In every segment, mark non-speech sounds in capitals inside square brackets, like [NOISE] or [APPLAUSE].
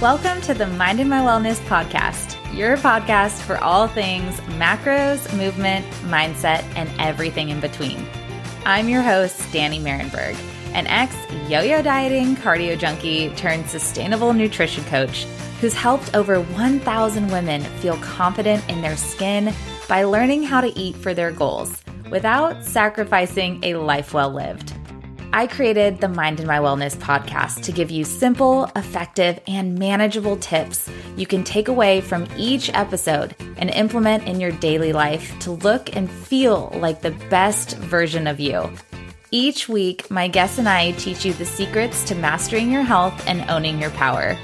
Welcome to the Mindin' My Wellness podcast, your podcast for all things macros, movement, mindset, and everything in between. I'm your host, Danny Marenberg, an ex yo yo dieting cardio junkie turned sustainable nutrition coach who's helped over 1,000 women feel confident in their skin by learning how to eat for their goals without sacrificing a life well lived. I created the Mindin' My Wellness podcast to give you simple, effective, and manageable tips you can take away from each episode and implement in your daily life to look and feel like the best version of you. Each week, my guests and I teach you the secrets to mastering your health and owning your power.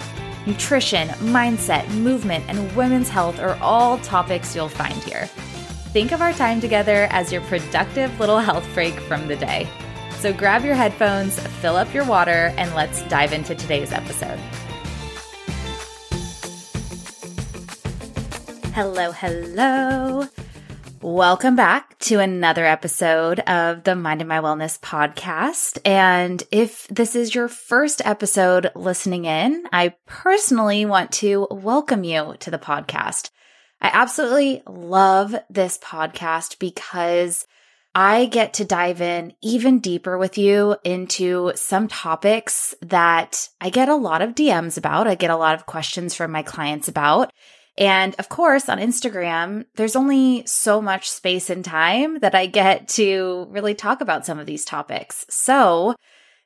Nutrition, mindset, movement, and women's health are all topics you'll find here. Think of our time together as your productive little health break from the day. So grab your headphones, fill up your water, and let's dive into today's episode. Hello, hello. Welcome back to another episode of the Mindin' My Wellness podcast. And if this is your first episode listening in, I personally want to welcome you to the podcast. I absolutely love this podcast because I get to dive in even deeper with you into some topics that I get a lot of DMs about. I get a lot of questions from my clients about. And of course, on Instagram, there's only so much space and time that I get to really talk about some of these topics. So,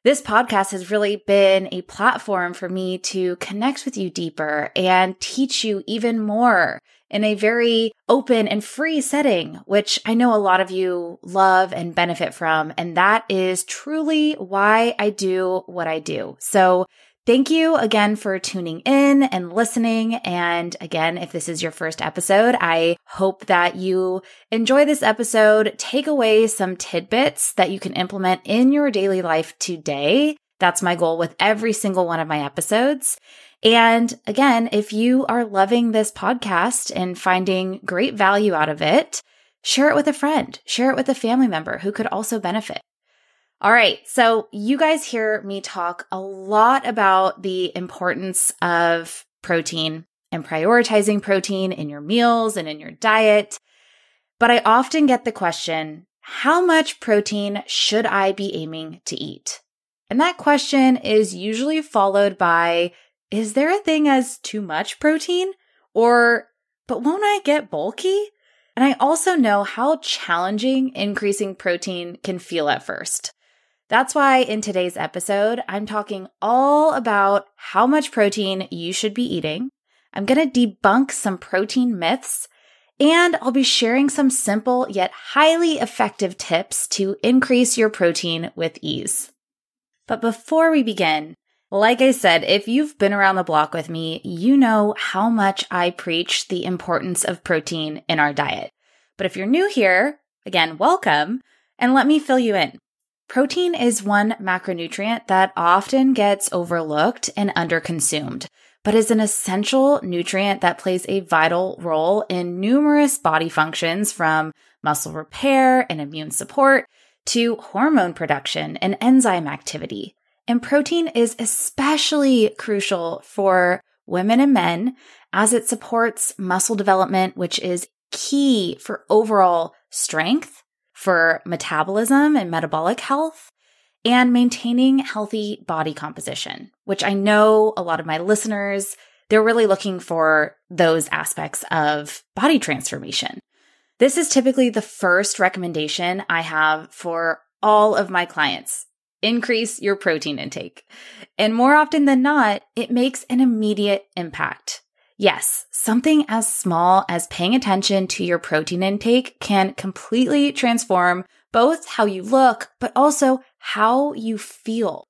this podcast has really been a platform for me to connect with you deeper and teach you even more in a very open and free setting, which I know a lot of you love and benefit from. And that is truly why I do what I do. So Thank you again for tuning in and listening. And again, if this is your first episode, I hope that you enjoy this episode, take away some tidbits that you can implement in your daily life today. That's my goal with every single one of my episodes. And again, if you are loving this podcast and finding great value out of it, share it with a friend, share it with a family member who could also benefit. All right. So you guys hear me talk a lot about the importance of protein and prioritizing protein in your meals and in your diet. But I often get the question, how much protein should I be aiming to eat? And that question is usually followed by, is there a thing as too much protein? Or, but won't I get bulky? And I also know how challenging increasing protein can feel at first. That's why in today's episode, I'm talking all about how much protein you should be eating. I'm going to debunk some protein myths and I'll be sharing some simple yet highly effective tips to increase your protein with ease. But before we begin, like I said, if you've been around the block with me, you know how much I preach the importance of protein in our diet. But if you're new here, again, welcome, and let me fill you in. Protein is one macronutrient that often gets overlooked and underconsumed, but is an essential nutrient that plays a vital role in numerous body functions from muscle repair and immune support to hormone production and enzyme activity. And protein is especially crucial for women and men as it supports muscle development, which is key for overall strength, for metabolism and metabolic health, and maintaining healthy body composition, which I know a lot of my listeners, they're really looking for those aspects of body transformation. This is typically the first recommendation I have for all of my clients increase your protein intake. And more often than not, it makes an immediate impact. Yes, something as small as paying attention to your protein intake can completely transform both how you look, but also how you feel.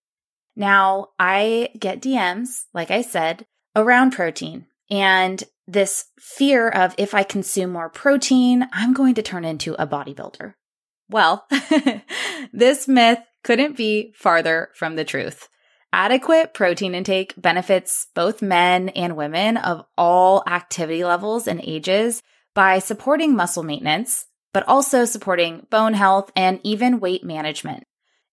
Now, I get DMs, like I said, around protein and this fear of if I consume more protein, I'm going to turn into a bodybuilder. Well, [LAUGHS] this myth couldn't be farther from the truth. Adequate protein intake benefits both men and women of all activity levels and ages by supporting muscle maintenance, but also supporting bone health and even weight management.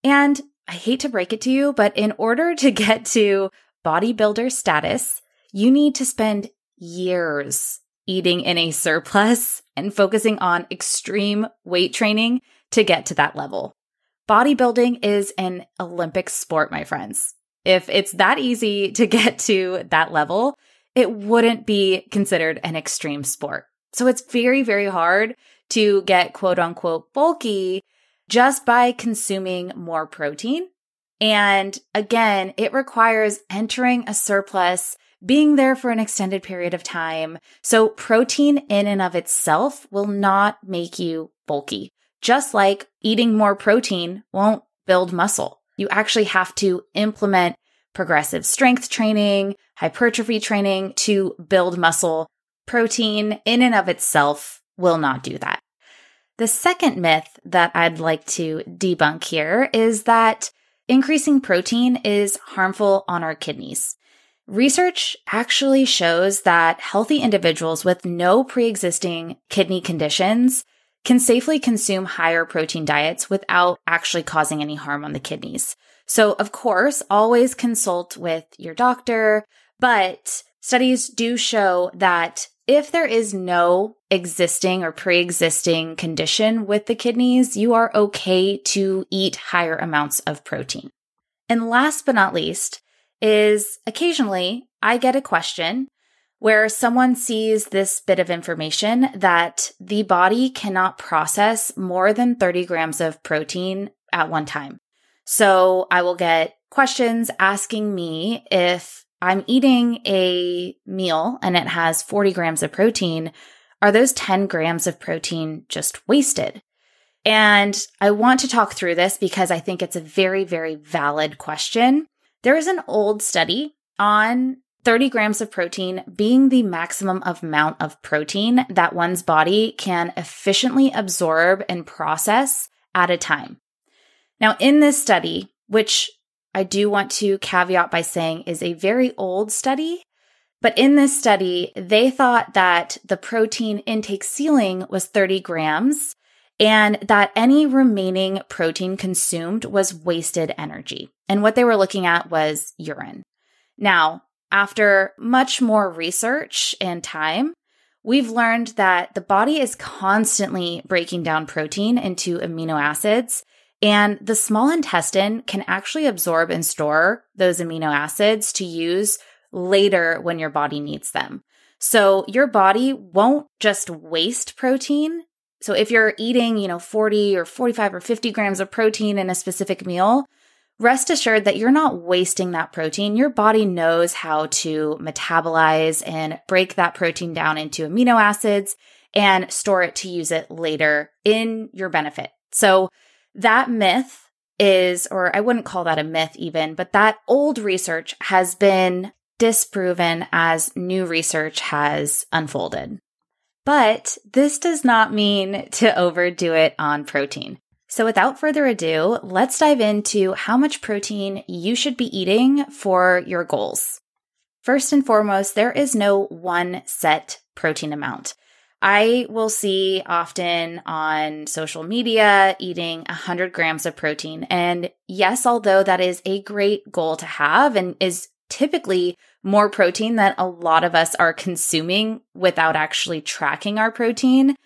And I hate to break it to you, but in order to [LAUGHS] get to bodybuilder status, you need to spend years eating in a surplus and focusing on extreme weight training to get to that level. Bodybuilding is an Olympic sport, my friends. If it's that easy to [LAUGHS] get to that level, it wouldn't be considered an extreme sport. So it's very, very hard to get quote unquote bulky just by consuming more protein. And again, it requires entering a surplus, being there for an extended period of time. So protein in and of itself will not make you bulky, just like eating more protein won't build muscle. You actually have to implement progressive strength training, hypertrophy training to build muscle. Protein in and of itself will not do that. The second myth that I'd like to debunk here is that increasing protein is harmful on our kidneys. Research actually shows that healthy individuals with no pre existing kidney conditions can safely consume higher protein diets without actually causing any harm on the kidneys. So, of course, always consult with your doctor, but studies do show that if there is no existing or pre existing condition with the kidneys, you are okay to eat higher amounts of protein. And last but not least is occasionally I get a question where someone sees this bit of information that the body cannot process more than 30 grams of protein at one time. So I will get questions asking me if I'm eating a meal and it has 40 grams of protein, are those 10 grams of protein just wasted? And I want to talk through this because I think it's a very, very valid question. There is an old study on 30 grams of protein being the maximum amount of protein that one's body can efficiently absorb and process at a time. Now, in this study, which I do want to caveat by saying is a very old study, but in this study, they thought that the protein intake ceiling was 30 grams and that any remaining protein consumed was wasted energy. And what they were looking at was urine. Now, after much more research and time, we've learned that the body is constantly breaking down protein into amino acids and the small intestine can actually absorb and store those amino acids to use later when your body needs them. So your body won't just waste protein. So if you're eating, you know, 40 or 45 or 50 grams of protein in a specific meal, rest assured that you're not wasting that protein. Your body knows how to metabolize and break that protein down into amino acids and store it to use it later in your benefit. So that myth is, or I wouldn't call that a myth even, but that old research has been disproven as new research has unfolded. But this does not mean to overdo it on protein. So without further ado, let's dive into how much protein you should be eating for your goals. First and foremost, there is no one set protein amount. I will see often on social media eating 100 grams of protein. And yes, although that is a great goal to have and is typically more protein that a lot of us are consuming without actually tracking our protein,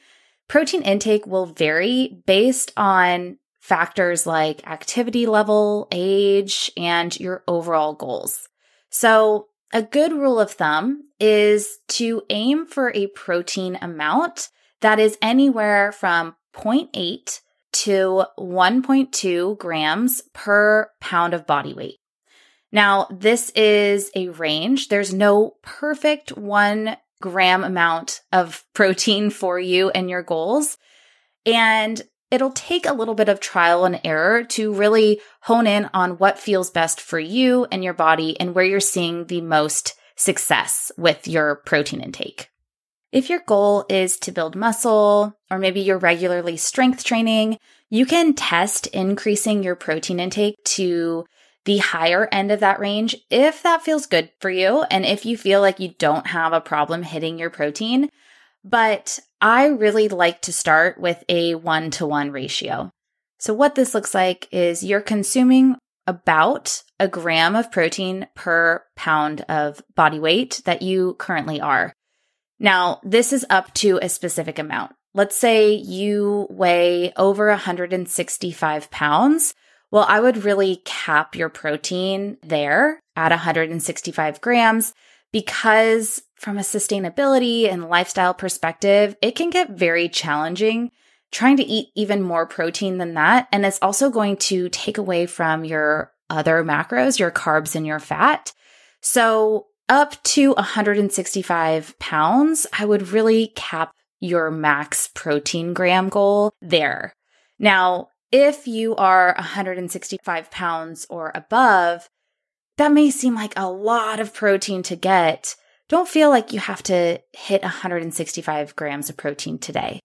protein intake will vary based on factors like activity level, age, and your overall goals. So a good rule of thumb is to aim for a protein amount that is anywhere from 0.8 to 1.2 grams per pound of body weight. Now, this is a range. There's no perfect one gram amount of protein for you and your goals. And it'll take a little bit of trial and error to really hone in on what feels best for you and your body and where you're seeing the most success with your protein intake. If your goal is to build muscle, or maybe you're regularly strength training, you can test increasing your protein intake to the higher end of that range if that feels good for you and if you feel like you don't have a problem hitting your protein. But I really like to start with a one to one ratio. So, what this looks like is you're consuming about a gram of protein per pound of body weight that you currently are. Now, this is up to a specific amount. Let's say you weigh over 165 pounds. Well, I would really cap your protein there at 165 grams because from a sustainability and lifestyle perspective, it can get very challenging trying to eat even more protein than that. And it's also going to take away from your other macros, your carbs and your fat. So up to 165 pounds, I would really cap your max protein gram goal there. Now, if you are 165 pounds or above, that may seem like a lot of protein to get. Don't feel like you have to hit 165 grams of protein today.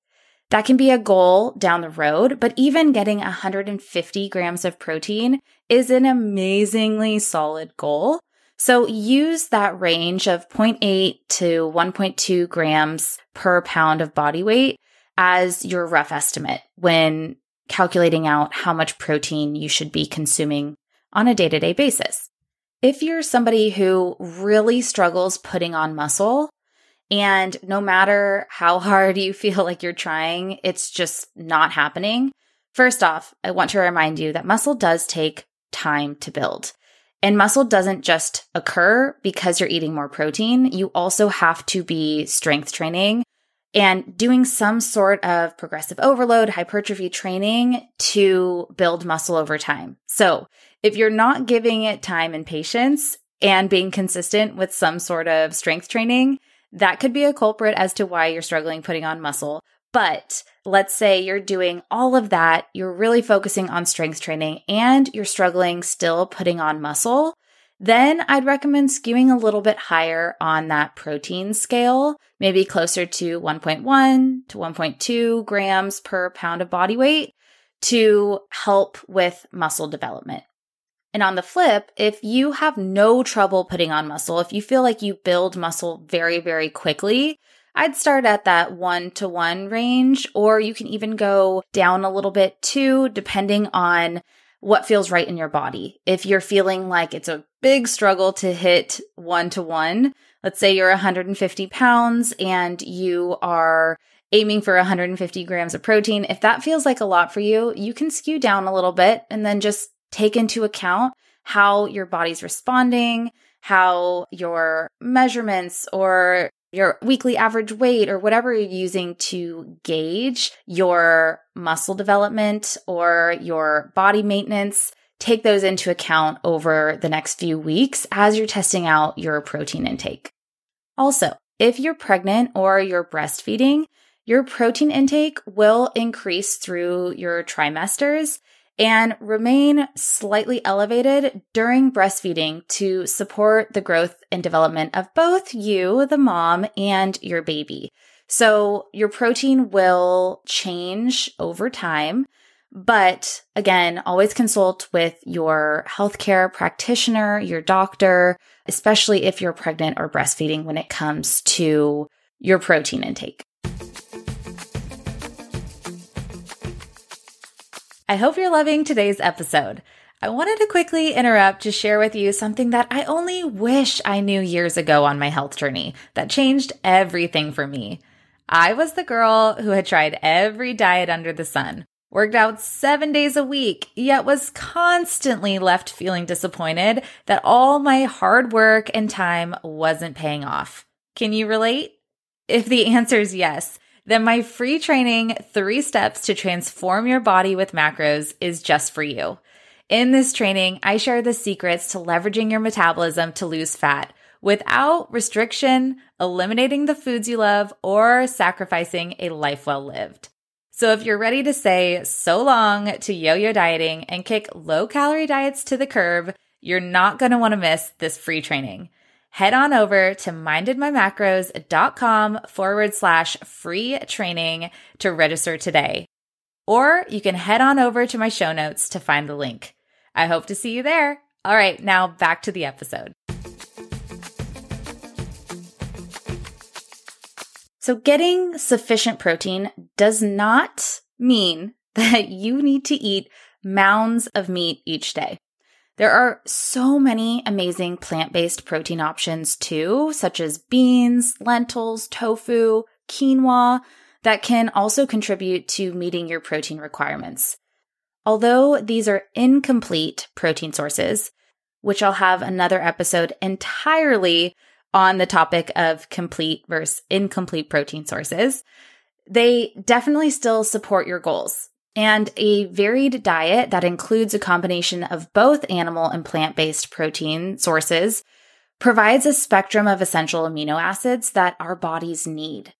That can be a goal down the road, but even getting 150 grams of protein is an amazingly solid goal. So use that range of 0.8 to 1.2 grams per pound of body weight as your rough estimate when calculating out how much protein you should be consuming on a day to day basis. If you're somebody who really struggles putting on muscle, and no matter how hard you feel like you're trying, it's just not happening. First off, I want to remind you that muscle does take time to build. And muscle doesn't just occur because you're eating more protein. You also have to be strength training and doing some sort of progressive overload, hypertrophy training to build muscle over time. So if you're not giving it time and patience and being consistent with some sort of strength training, that could be a culprit as to why you're struggling putting on muscle. But let's say you're doing all of that, you're really focusing on strength training, and you're struggling still putting on muscle. Then I'd recommend skewing a little bit higher on that protein scale, maybe closer to 1.1 to 1.2 grams per pound of body weight to help with muscle development. And on the flip, if you have no trouble putting on muscle, if you feel like you build muscle very, very quickly, I'd start at that one to one range, or you can even go down a little bit too, depending on what feels right in your body. If you're feeling like it's a big struggle to hit one to one, let's say you're 150 pounds and you are aiming for 150 grams of protein. If that feels like a lot for you, you can skew down a little bit and then just take into account how your body's responding, how your measurements or your weekly average weight or whatever you're using to gauge your muscle development or your body maintenance. Take those into account over the next few weeks as you're testing out your protein intake. Also, if you're pregnant or you're breastfeeding, your protein intake will increase through your trimesters and remain slightly elevated during breastfeeding to support the growth and development of both you, the mom, and your baby. So your protein will change over time. But again, always consult with your healthcare practitioner, your doctor, especially if you're pregnant or breastfeeding when it comes to your protein intake. I hope you're loving today's episode. I wanted to quickly interrupt to share with you something that I only wish I knew years ago on my health journey that changed everything for me. I was the girl who had tried every diet under the sun, worked out seven days a week, yet was constantly left feeling disappointed that all my hard work and time wasn't paying off. Can you relate? If the answer is yes, then my free training, Three Steps to Transform Your Body with Macros, is just for you. In this training, I share the secrets to leveraging your metabolism to lose fat without restriction, eliminating the foods you love, or sacrificing a life well lived. So if you're ready to say so long to yo yo dieting and kick low calorie diets to the curb, you're not going to want to miss this free training head on over to mindinmymacros.com forward slash free training to register today. Or you can head on over to my show notes to find the link. I hope to see you there. All right, now back to the episode. So, getting sufficient protein does not mean [LAUGHS] that you need to eat mounds of meat each day. There are so many amazing plant based protein options too, such as beans, lentils, tofu, quinoa, that can also contribute to meeting your protein requirements. Although these are incomplete protein sources, which I'll have another episode entirely on the topic of complete versus incomplete protein sources, they definitely still support your goals. And a varied diet that includes a combination of both animal and plant based protein sources provides a spectrum of essential amino acids that our bodies need.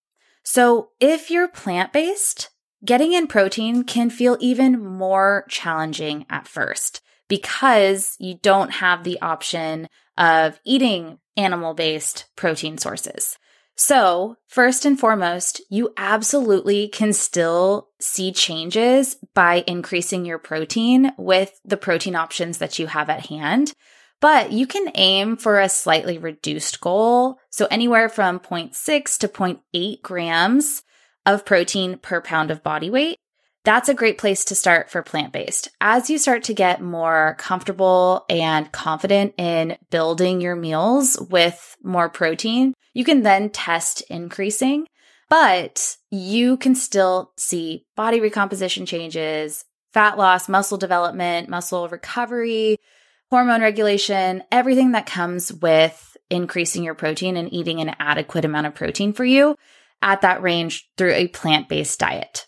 So if you're plant based, getting in protein can feel even more challenging at first because you don't have the option of eating animal based protein sources. So, first and foremost, you absolutely can still see changes by increasing your protein with the protein options that you have at hand. But you can aim for a slightly reduced goal. So, anywhere from 0.6 to 0.8 grams of protein per pound of body weight. That's a great place to start for plant based. As you start to get more comfortable and confident in building your meals with more protein, you can then test increasing, but you can still see body recomposition changes, fat loss, muscle development, muscle recovery, hormone regulation, everything that comes with increasing your protein and eating an adequate amount of protein for you at that range through a plant based diet.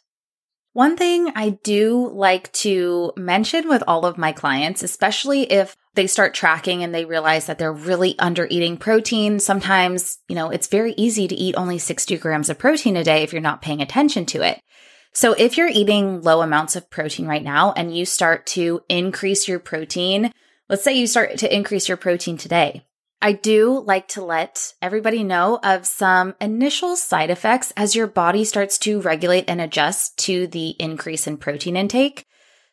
One thing I do like to mention with all of my clients, especially if they start tracking and they realize that they're really under eating protein, sometimes, you know, it's very easy to eat only 60 grams of protein a day if you're not paying attention to it. So if you're eating low amounts of protein right now and you start to increase your protein, let's say you start to increase your protein today, I do like to let everybody know of some initial side effects as your body starts to regulate and adjust to the increase in protein intake.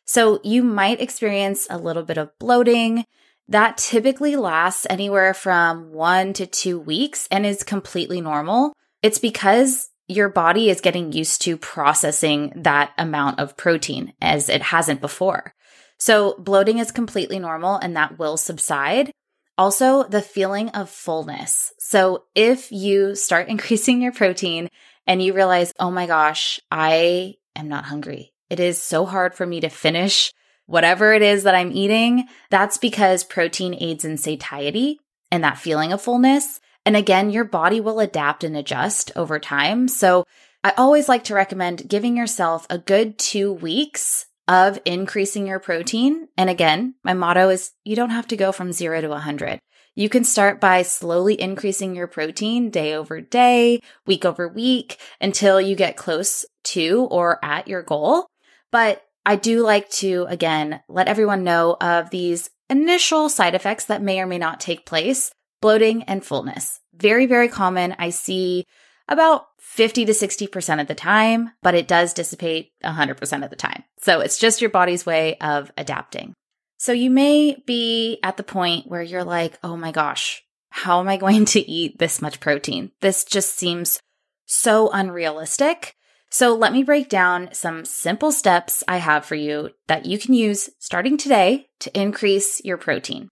So you might experience a little bit of bloating. That typically lasts anywhere from one to two weeks and is completely normal. It's because your body is getting used to processing that amount of protein as it hasn't before. So bloating is completely normal and that will subside. Also, the feeling of fullness. So if you start [LAUGHS] increasing your protein and you realize, oh my gosh, I am not hungry. It is so hard for me to finish whatever it is that I'm eating. That's because protein aids in satiety and that feeling of fullness. And again, your body will adapt and adjust over time. So I always like to recommend giving yourself a good two weeks of increasing your protein. And again, my motto is you don't have to go from zero to 100. You can start by slowly increasing your protein day over day, week over week until you get close to or at your goal. But I do like to, again, let everyone know of these initial side effects that may or may not take place bloating and fullness. Very, very common. I see about 50 to 60% of the time, but it does dissipate 100% of the time. So it's just your body's way of adapting. So you may be at the point where you're like, oh my gosh, how am I going to eat this much protein? This just seems so unrealistic. So let me break down some simple steps I have for you that you can use starting today to increase your protein.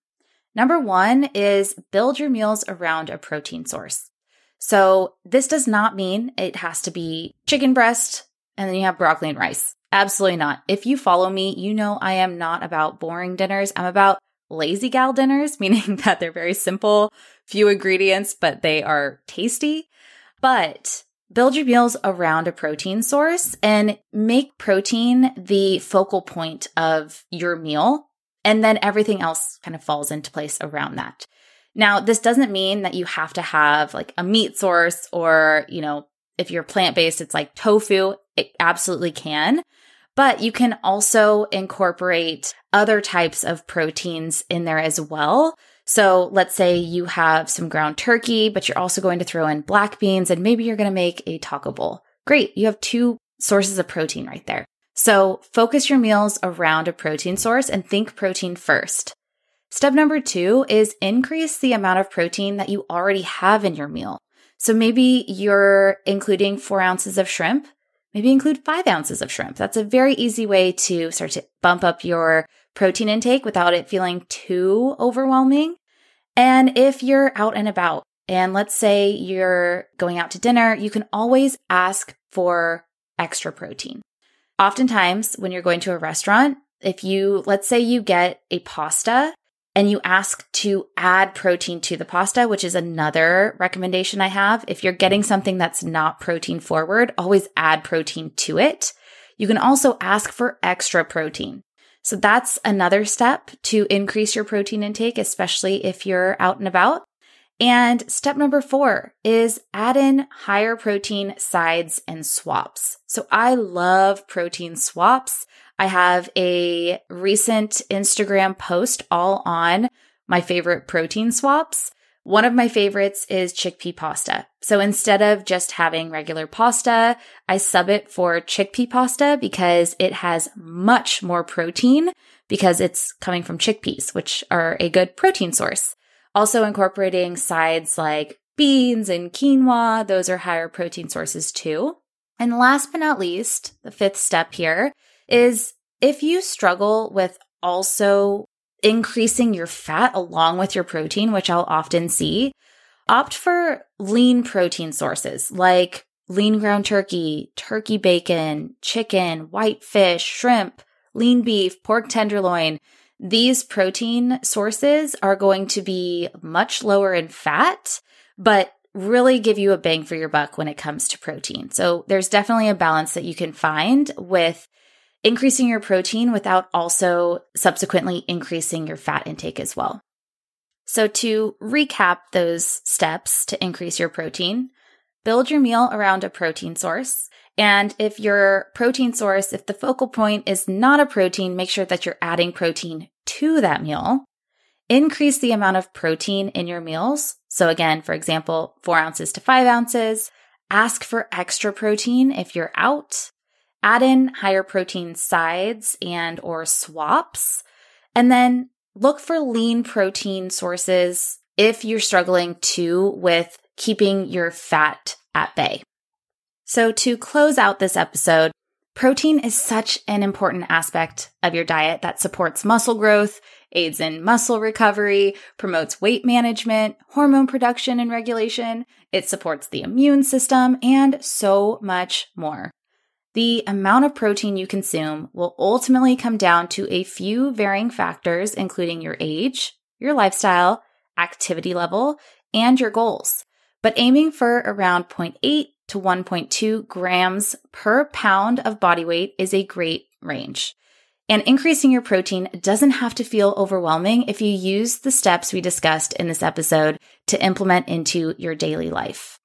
Number one is build your meals around a protein source. So this does not mean it has to be chicken breast and then you have broccoli and rice. Absolutely not. If you follow me, you know I am not about boring dinners. I'm about lazy gal dinners, [LAUGHS] meaning that they're very simple, few ingredients, but they are tasty. But build your meals around a protein source and make protein the focal point of your meal. And then everything else kind of falls into place around that. Now, this doesn't mean that you have to have like a meat source or, you know, if you're plant based, it's like tofu. It absolutely can. But you can also incorporate other types of proteins in there as well. So let's say you have some ground turkey, but you're also going to throw in black beans and maybe you're going to make a taco bowl. Great. You have two sources of protein right there. So focus your meals around a protein source and think protein first. Step number two is increase the amount of protein that you already have in your meal. So maybe you're including four ounces of shrimp. Maybe include five ounces of shrimp. That's a very easy way to start to bump up your protein intake without it feeling too overwhelming. And if you're out and about, and let's say you're going out to dinner, you can always ask for extra protein. Oftentimes, when you're going to a restaurant, if you, let's say you get a pasta and you ask to add protein to the pasta, which is another recommendation I have. If you're getting something that's not protein forward, always add protein to it. You can also ask for extra protein. So that's another step to increase your protein intake, especially if you're out and about. And step number four is add in higher protein sides and swaps. So I love protein swaps. I have a recent Instagram post all on my favorite protein swaps. One of my favorites is chickpea pasta. So instead of just having regular pasta, I sub it for chickpea pasta because it has much more protein because it's coming from chickpeas, which are a good protein source. Also incorporating sides like beans and quinoa. Those are higher protein sources too. And last but not least, the fifth step here is if you struggle with also increasing your fat along with your protein, which I'll often see, opt for lean protein sources like lean ground turkey, turkey bacon, chicken, white fish, shrimp, lean beef, pork tenderloin. These protein sources are going to be much lower in fat, but really give you a bang for your buck when it comes to protein. So there's definitely a balance that you can find with increasing your protein without also subsequently increasing your fat intake as well. So, to recap those steps to increase your protein, build your meal around a protein source. And if your protein source, if the focal point is not a protein, make sure that you're adding protein to that meal. Increase the amount of protein in your meals. So, again, for example, four ounces to five ounces. Ask for extra protein if you're out add in higher protein sides and or swaps, and then look for lean protein sources if you're struggling too with keeping your fat at bay. So to close out this episode, protein is such an important aspect of your diet that supports muscle growth, aids in muscle recovery, promotes weight management, hormone production and regulation. It supports the immune system and so much more. The amount of protein you consume will ultimately come down to a few varying factors, including your age, your lifestyle, activity level, and your goals. But aiming for around 0.8 to 1.2 grams per pound of body weight is a great range. And increasing your protein doesn't have to feel overwhelming if you use the steps we discussed in this episode to implement into your daily life.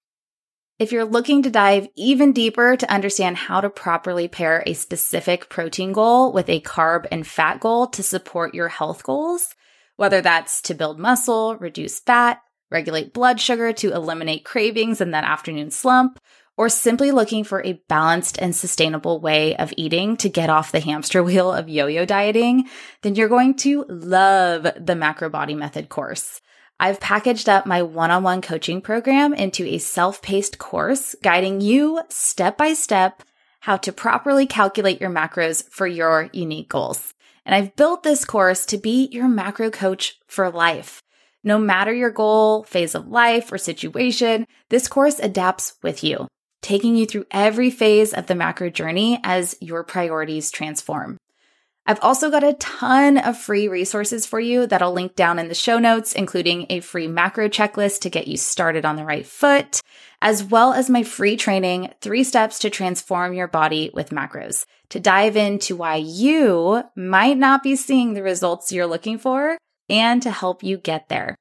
If you're looking to dive even deeper to understand how to properly pair a specific protein goal with a carb and fat goal to support your health goals, whether that's to build muscle, reduce fat, regulate blood sugar to eliminate cravings and that afternoon slump, or simply looking for a balanced and sustainable way of eating to get off the hamster wheel of yo-yo dieting, then you're going to love the Macro Body Method course. I've packaged up my one on one coaching program into a self paced course guiding you step by step how to properly calculate your macros for your unique goals. And I've built this course to be your macro coach for life. No matter your goal, phase of life, or situation, this course adapts with you, taking you through every phase of the macro journey as your priorities transform. I've also got a ton of free resources for you that I'll link down in the show notes, including a free macro checklist to get you started on the right foot, as well as my free training, three steps to transform your body with macros to dive into why you might not be seeing the results you're looking for and to help you get there.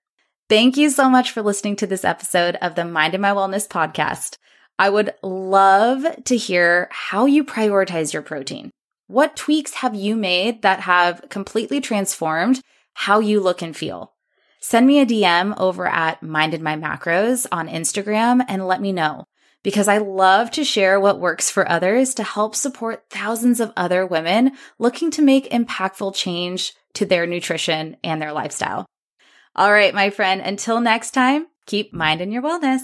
Thank you so much for listening to this episode of the Mindin' My Wellness podcast. I would love to hear how you prioritize your protein. What tweaks have you made that have completely transformed how you look and feel? Send me a DM over at Mindin' My Macros on Instagram and let me know because I love to share what works for others to help support thousands of other women looking to make impactful change to their nutrition and their lifestyle. All right, my friend, until next time, keep minding your wellness.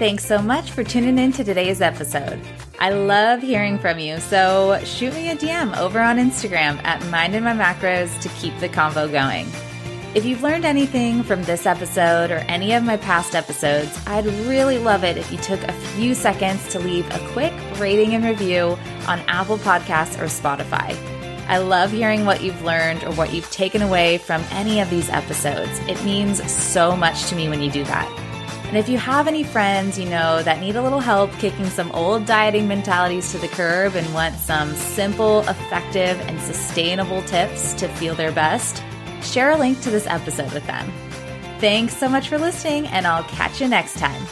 Thanks so much for tuning in to today's episode. I love hearing from you, so shoot me a DM over on Instagram at Minding My Macros to keep the convo going. If you've learned anything from this episode or any of my past episodes, I'd really love it if you took a few seconds to leave a quick rating and review on Apple Podcasts or Spotify. I love hearing what you've learned or what you've taken away from any of these episodes. It means so much to me when you do that. And if you have any friends you know that need a little help kicking some old dieting mentalities to the curb and want some simple, effective, and sustainable tips to feel their best, share a link to this episode with them. Thanks so much for listening, and I'll catch you next time.